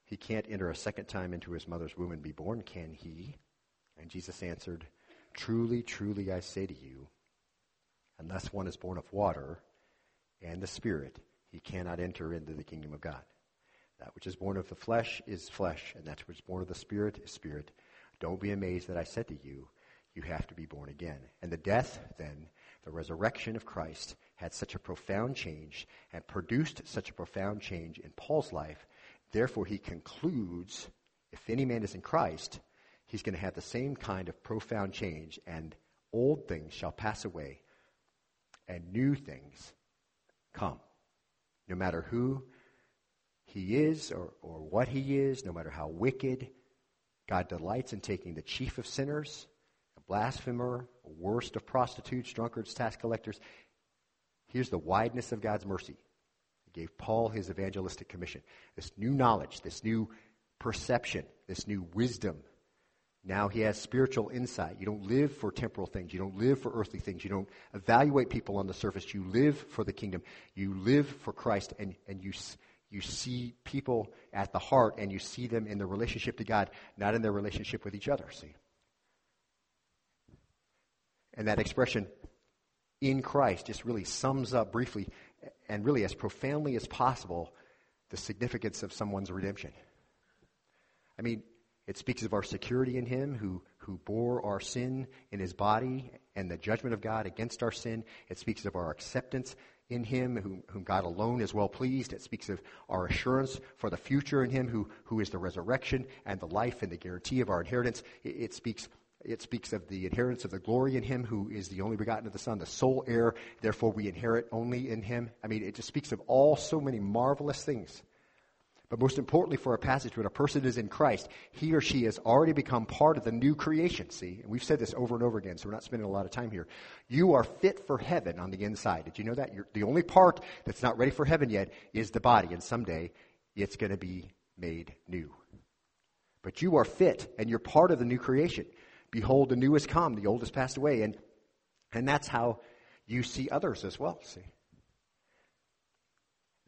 He can't enter a second time into his mother's womb and be born, can he? And Jesus answered, Truly, truly, I say to you, unless one is born of water and the Spirit, he cannot enter into the kingdom of God. That which is born of the flesh is flesh, and that which is born of the Spirit is spirit. Don't be amazed that I said to you, you have to be born again. And the death, then, the resurrection of Christ, had such a profound change and produced such a profound change in Paul's life. Therefore, he concludes if any man is in Christ, he's going to have the same kind of profound change, and old things shall pass away, and new things come. No matter who he is or, or what he is, no matter how wicked, God delights in taking the chief of sinners, a blasphemer, worst of prostitutes, drunkards, tax collectors. Here's the wideness of God's mercy. Gave Paul his evangelistic commission. This new knowledge, this new perception, this new wisdom. Now he has spiritual insight. You don't live for temporal things. You don't live for earthly things. You don't evaluate people on the surface. You live for the kingdom. You live for Christ and, and you, you see people at the heart and you see them in their relationship to God, not in their relationship with each other, see? And that expression, in Christ, just really sums up briefly and really as profoundly as possible the significance of someone's redemption. I mean, it speaks of our security in Him who, who bore our sin in His body and the judgment of God against our sin. It speaks of our acceptance in him, whom, whom, God alone is well pleased. It speaks of our assurance for the future in him, who, who is the resurrection and the life and the guarantee of our inheritance. It, it, speaks, it speaks of the inheritance of the glory in him, who is the only begotten of the Son, the sole heir, therefore we inherit only in him. I mean, it just speaks of all so many marvelous things. But most importantly for our passage, when a person is in Christ, he or she has already become part of the new creation. See, and we've said this over and over again, so we're not spending a lot of time here. You are fit for heaven on the inside. Did you know that? You're, the only part that's not ready for heaven yet is the body, and someday it's going to be made new. But you are fit, and you're part of the new creation. Behold, the new has come, the old has passed away, and and that's how you see others as well. See.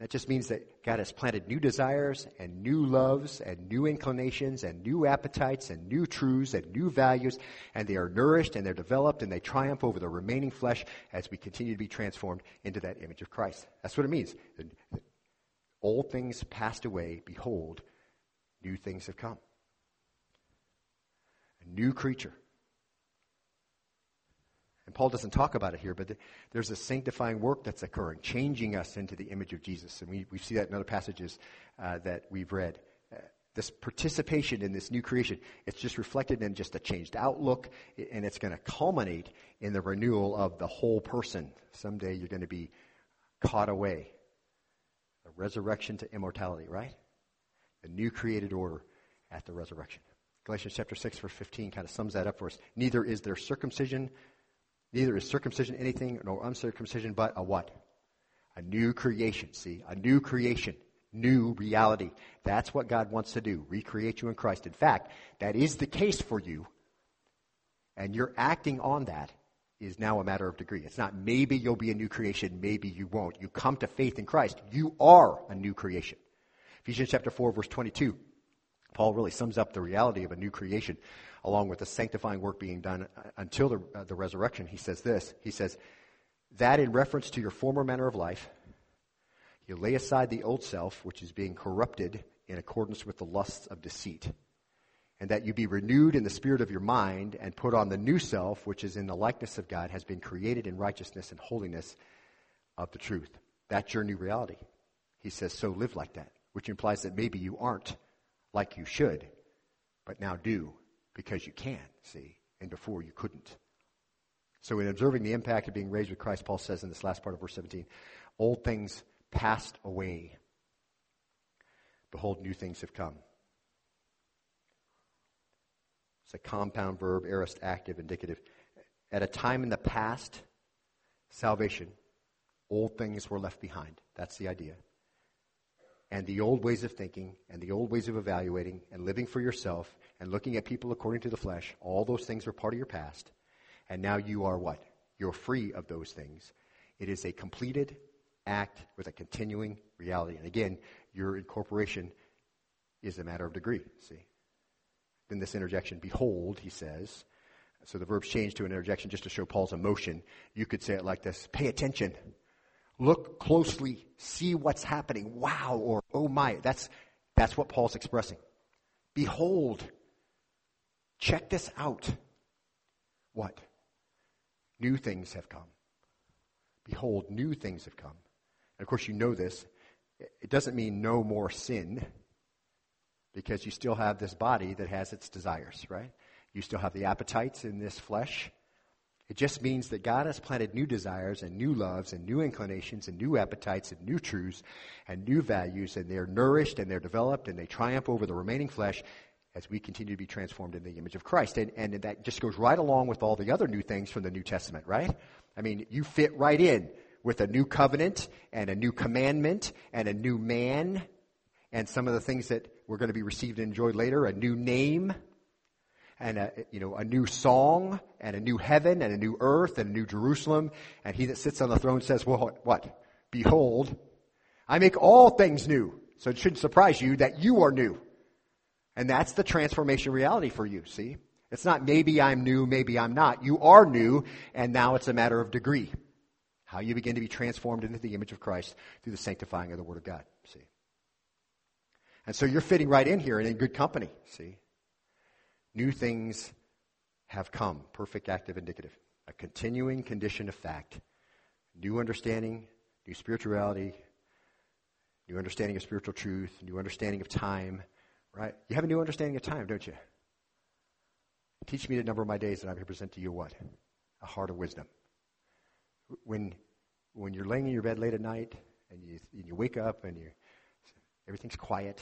That just means that God has planted new desires and new loves and new inclinations and new appetites and new truths and new values, and they are nourished and they're developed and they triumph over the remaining flesh as we continue to be transformed into that image of Christ. That's what it means. Old things passed away, behold, new things have come. A new creature. And Paul doesn't talk about it here, but there's a sanctifying work that's occurring, changing us into the image of Jesus. And we, we see that in other passages uh, that we've read. Uh, this participation in this new creation, it's just reflected in just a changed outlook, and it's going to culminate in the renewal of the whole person. Someday you're going to be caught away. A resurrection to immortality, right? The new created order at the resurrection. Galatians chapter 6, verse 15 kind of sums that up for us. Neither is there circumcision Neither is circumcision anything nor uncircumcision, but a what? A new creation, see? A new creation. New reality. That's what God wants to do. Recreate you in Christ. In fact, that is the case for you. And you're acting on that is now a matter of degree. It's not maybe you'll be a new creation, maybe you won't. You come to faith in Christ. You are a new creation. Ephesians chapter 4 verse 22. Paul really sums up the reality of a new creation along with the sanctifying work being done until the, uh, the resurrection. He says this. He says, that in reference to your former manner of life, you lay aside the old self, which is being corrupted in accordance with the lusts of deceit and that you be renewed in the spirit of your mind and put on the new self, which is in the likeness of God, has been created in righteousness and holiness of the truth. That's your new reality. He says, so live like that, which implies that maybe you aren't like you should, but now do because you can, see, and before you couldn't. So in observing the impact of being raised with Christ, Paul says in this last part of verse 17, old things passed away. Behold, new things have come. It's a compound verb, aorist, active, indicative. At a time in the past, salvation, old things were left behind. That's the idea. And the old ways of thinking and the old ways of evaluating and living for yourself and looking at people according to the flesh, all those things are part of your past. And now you are what? You're free of those things. It is a completed act with a continuing reality. And again, your incorporation is a matter of degree, see? Then this interjection, behold, he says. So the verb's changed to an interjection just to show Paul's emotion. You could say it like this pay attention, look closely, see what's happening. Wow, or oh my. That's, that's what Paul's expressing. Behold, check this out. What? New things have come. Behold, new things have come. And of course, you know this. It doesn't mean no more sin because you still have this body that has its desires, right? You still have the appetites in this flesh. It just means that God has planted new desires and new loves and new inclinations and new appetites and new truths and new values, and they're nourished and they're developed and they triumph over the remaining flesh as we continue to be transformed in the image of Christ. And, and that just goes right along with all the other new things from the New Testament, right? I mean, you fit right in with a new covenant and a new commandment and a new man and some of the things that we're going to be received and enjoyed later, a new name, and a, you know, a new song, and a new heaven, and a new earth, and a new Jerusalem. And he that sits on the throne says, well, what? Behold, I make all things new. So it shouldn't surprise you that you are new. And that's the transformation reality for you, see? It's not maybe I'm new, maybe I'm not. You are new, and now it's a matter of degree. How you begin to be transformed into the image of Christ through the sanctifying of the Word of God, see? And so you're fitting right in here and in good company, see? New things have come. Perfect active indicative. A continuing condition of fact. New understanding, new spirituality, new understanding of spiritual truth, new understanding of time, right? You have a new understanding of time, don't you? Teach me the number of my days, and I can present to you what? A heart of wisdom. When, when you're laying in your bed late at night and you, and you wake up and you, everything's quiet,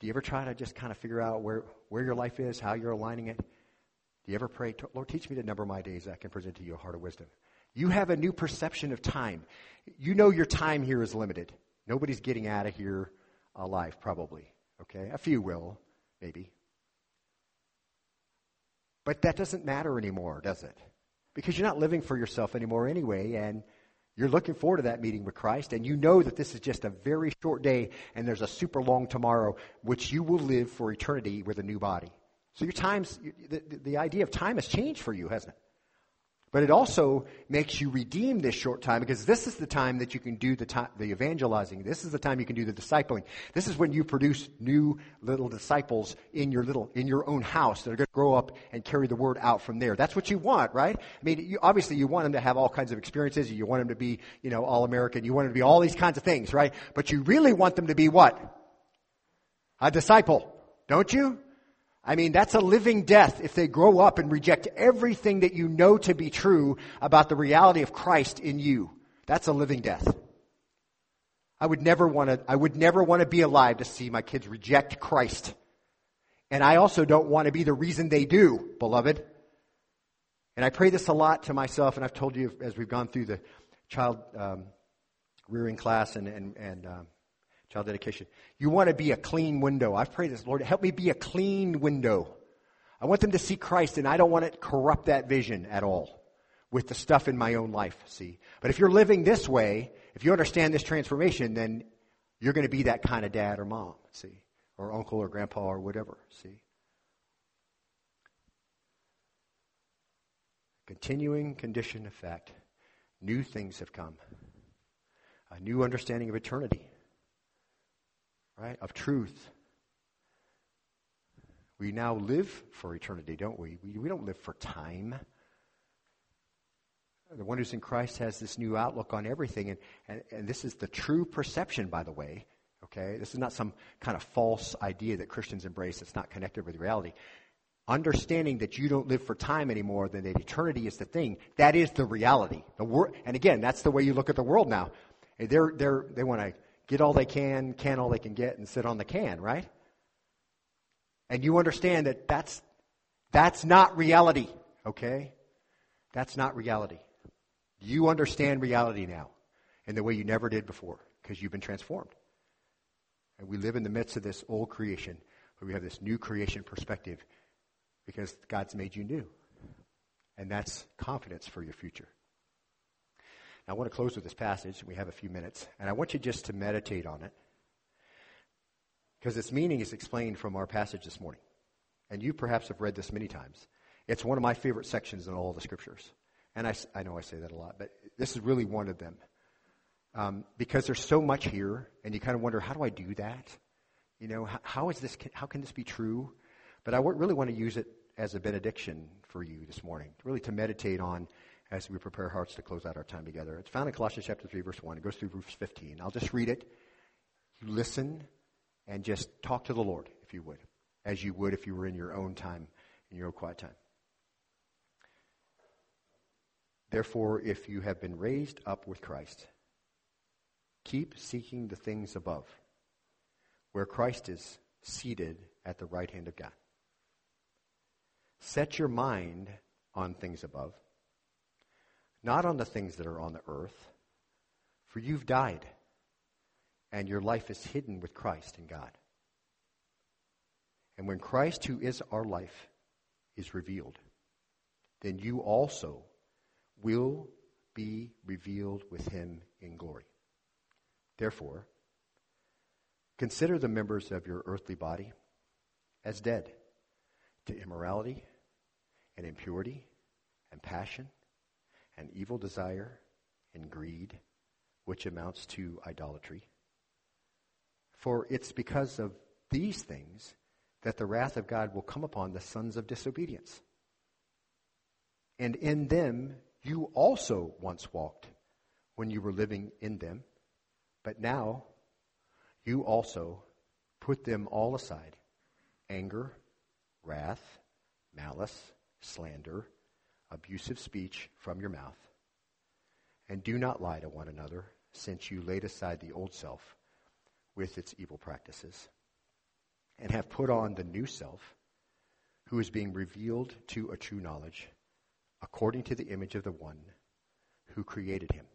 do you ever try to just kind of figure out where, where your life is, how you're aligning it? Do you ever pray, Lord, teach me to number my days that I can present to you a heart of wisdom? You have a new perception of time. You know your time here is limited. Nobody's getting out of here alive, probably. Okay? A few will, maybe. But that doesn't matter anymore, does it? Because you're not living for yourself anymore anyway, and you're looking forward to that meeting with Christ, and you know that this is just a very short day, and there's a super long tomorrow, which you will live for eternity with a new body. So your times, the, the idea of time has changed for you, hasn't it? But it also makes you redeem this short time because this is the time that you can do the, time, the evangelizing. This is the time you can do the discipling. This is when you produce new little disciples in your little, in your own house that are going to grow up and carry the word out from there. That's what you want, right? I mean, you, obviously you want them to have all kinds of experiences. You want them to be, you know, all American. You want them to be all these kinds of things, right? But you really want them to be what? A disciple, don't you? I mean, that's a living death if they grow up and reject everything that you know to be true about the reality of Christ in you. That's a living death. I would never want to, I would never want to be alive to see my kids reject Christ. And I also don't want to be the reason they do, beloved. And I pray this a lot to myself, and I've told you as we've gone through the child um, rearing class and, and, and um, child dedication. You want to be a clean window. I've prayed this, Lord, help me be a clean window. I want them to see Christ, and I don't want to corrupt that vision at all with the stuff in my own life, see? But if you're living this way, if you understand this transformation, then you're going to be that kind of dad or mom, see? Or uncle or grandpa or whatever, see? Continuing condition of fact. New things have come. A new understanding of eternity, right? Of truth. We now live for eternity, don't we? We, we don't live for time. The one who's in Christ has this new outlook on everything, and, and, and this is the true perception, by the way. Okay? This is not some kind of false idea that Christians embrace that's not connected with reality. Understanding that you don't live for time anymore, than that eternity is the thing, that is the reality. The wor- and again, that's the way you look at the world now. They're, they're, they want to get all they can, can all they can get, and sit on the can, right? And you understand that that's, that's not reality, okay? That's not reality. You understand reality now in the way you never did before because you've been transformed. And we live in the midst of this old creation, but we have this new creation perspective because God's made you new. And that's confidence for your future. I want to close with this passage. We have a few minutes, and I want you just to meditate on it because its meaning is explained from our passage this morning. And you perhaps have read this many times. It's one of my favorite sections in all the scriptures. And I, I know I say that a lot, but this is really one of them. Um, because there's so much here, and you kind of wonder, how do I do that? You know, how, how is this? How can this be true? But I really want to use it as a benediction for you this morning, really to meditate on as we prepare hearts to close out our time together. It's found in Colossians chapter 3, verse 1. It goes through verse 15. I'll just read it. Listen and just talk to the Lord, if you would, as you would if you were in your own time, in your own quiet time. Therefore, if you have been raised up with Christ, keep seeking the things above, where Christ is seated at the right hand of God. Set your mind on things above, not on the things that are on the earth, for you've died, and your life is hidden with Christ in God. And when Christ, who is our life, is revealed, then you also will be revealed with him in glory. Therefore, consider the members of your earthly body as dead to immorality and impurity and passion and evil desire and greed, which amounts to idolatry. For it's because of these things that the wrath of God will come upon the sons of disobedience. And in them you also once walked when you were living in them, but now you also put them all aside anger, wrath, malice, slander, abusive speech from your mouth. And do not lie to one another, since you laid aside the old self with its evil practices, and have put on the new self, who is being revealed to a true knowledge according to the image of the one who created him.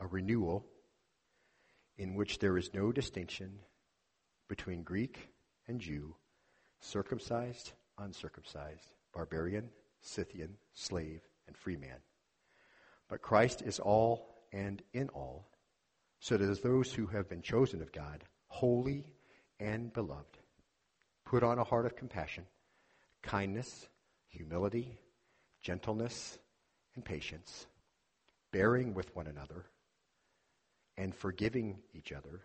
A renewal in which there is no distinction between Greek and Jew, circumcised, uncircumcised, barbarian, Scythian, slave, and free man. But Christ is all and in all, so that as those who have been chosen of God, holy and beloved, put on a heart of compassion, kindness, humility, gentleness, and patience, bearing with one another, and forgiving each other,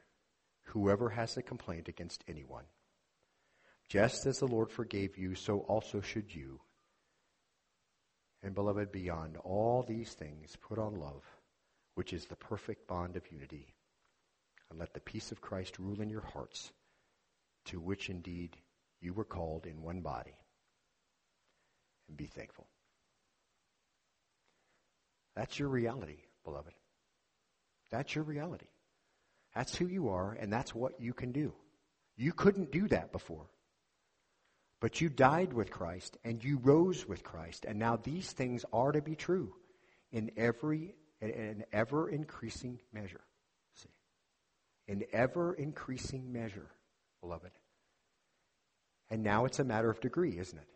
whoever has a complaint against anyone. Just as the Lord forgave you, so also should you. And beloved, beyond all these things, put on love, which is the perfect bond of unity. And let the peace of Christ rule in your hearts, to which indeed you were called in one body. And be thankful. That's your reality, beloved. That's your reality. That's who you are, and that's what you can do. You couldn't do that before. But you died with Christ, and you rose with Christ, and now these things are to be true in every an ever increasing measure. See? In ever increasing measure, beloved. And now it's a matter of degree, isn't it?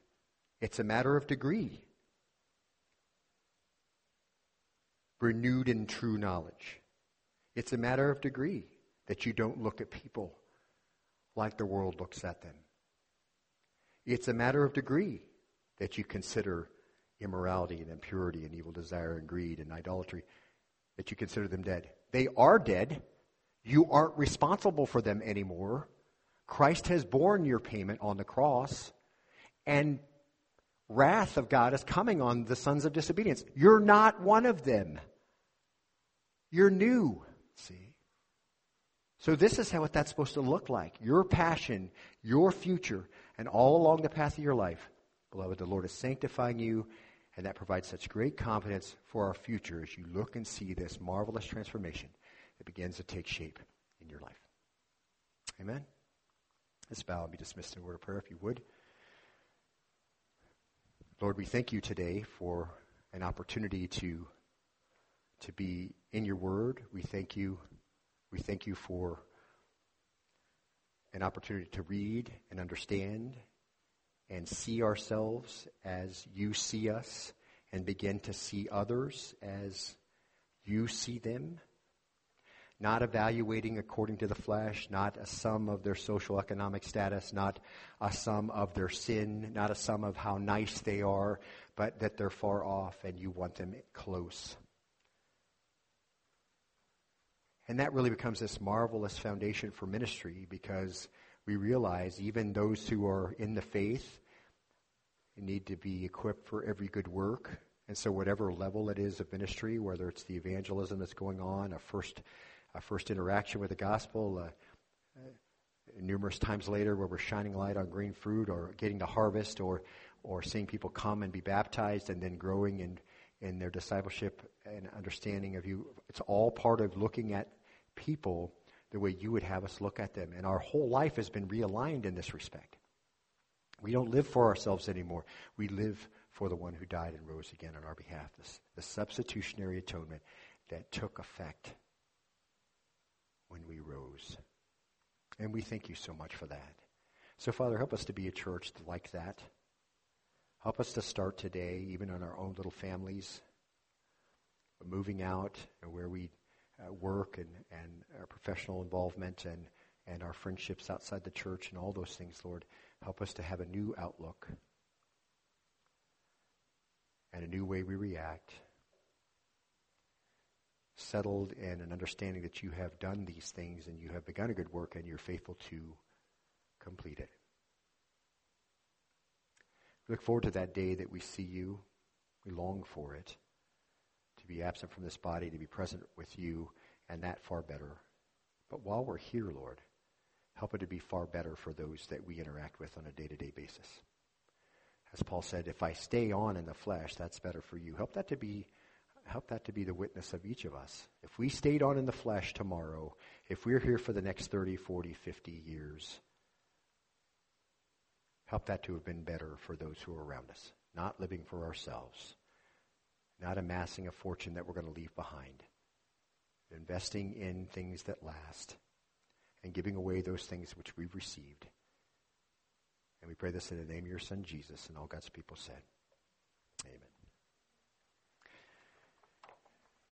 It's a matter of degree. Renewed in true knowledge. It's a matter of degree that you don't look at people like the world looks at them. It's a matter of degree that you consider immorality and impurity and evil desire and greed and idolatry, that you consider them dead. They are dead. You aren't responsible for them anymore. Christ has borne your payment on the cross, and wrath of God is coming on the sons of disobedience. You're not one of them. You're new. See? So this is how what that's supposed to look like. Your passion, your future, and all along the path of your life. Beloved, the Lord is sanctifying you, and that provides such great confidence for our future as you look and see this marvelous transformation that begins to take shape in your life. Amen. Let's bow and be dismissed in a word of prayer if you would. Lord, we thank you today for an opportunity to, to be in your word. We thank you. We thank you for an opportunity to read and understand and see ourselves as you see us and begin to see others as you see them. Not evaluating according to the flesh, not a sum of their social economic status, not a sum of their sin, not a sum of how nice they are, but that they're far off and you want them close. And that really becomes this marvelous foundation for ministry because we realize even those who are in the faith need to be equipped for every good work. And so, whatever level it is of ministry, whether it's the evangelism that's going on, a first, a first interaction with the gospel, uh, uh, numerous times later where we're shining light on green fruit, or getting to harvest, or, or seeing people come and be baptized, and then growing in, in their discipleship and understanding of you, it's all part of looking at people the way you would have us look at them. And our whole life has been realigned in this respect. We don't live for ourselves anymore. We live for the one who died and rose again on our behalf. This, the substitutionary atonement that took effect when we rose. And we thank you so much for that. So, Father, help us to be a church like that. Help us to start today, even in our own little families, moving out and where we uh, work and, and our professional involvement and, and our friendships outside the church and all those things, Lord. Help us to have a new outlook and a new way we react. Settled in an understanding that you have done these things and you have begun a good work and you're faithful to complete it. We look forward to that day that we see you. We long for it to be absent from this body, to be present with you, and that far better. But while we're here, Lord, help it to be far better for those that we interact with on a day to day basis. As Paul said, if I stay on in the flesh, that's better for you. Help that to be help that to be the witness of each of us. If we stayed on in the flesh tomorrow, if we're here for the next 30, 40, 50 years, help that to have been better for those who are around us. Not living for ourselves, not amassing a fortune that we're going to leave behind. Investing in things that last and giving away those things which we've received. And we pray this in the name of your Son, Jesus, and all God's people said, Amen.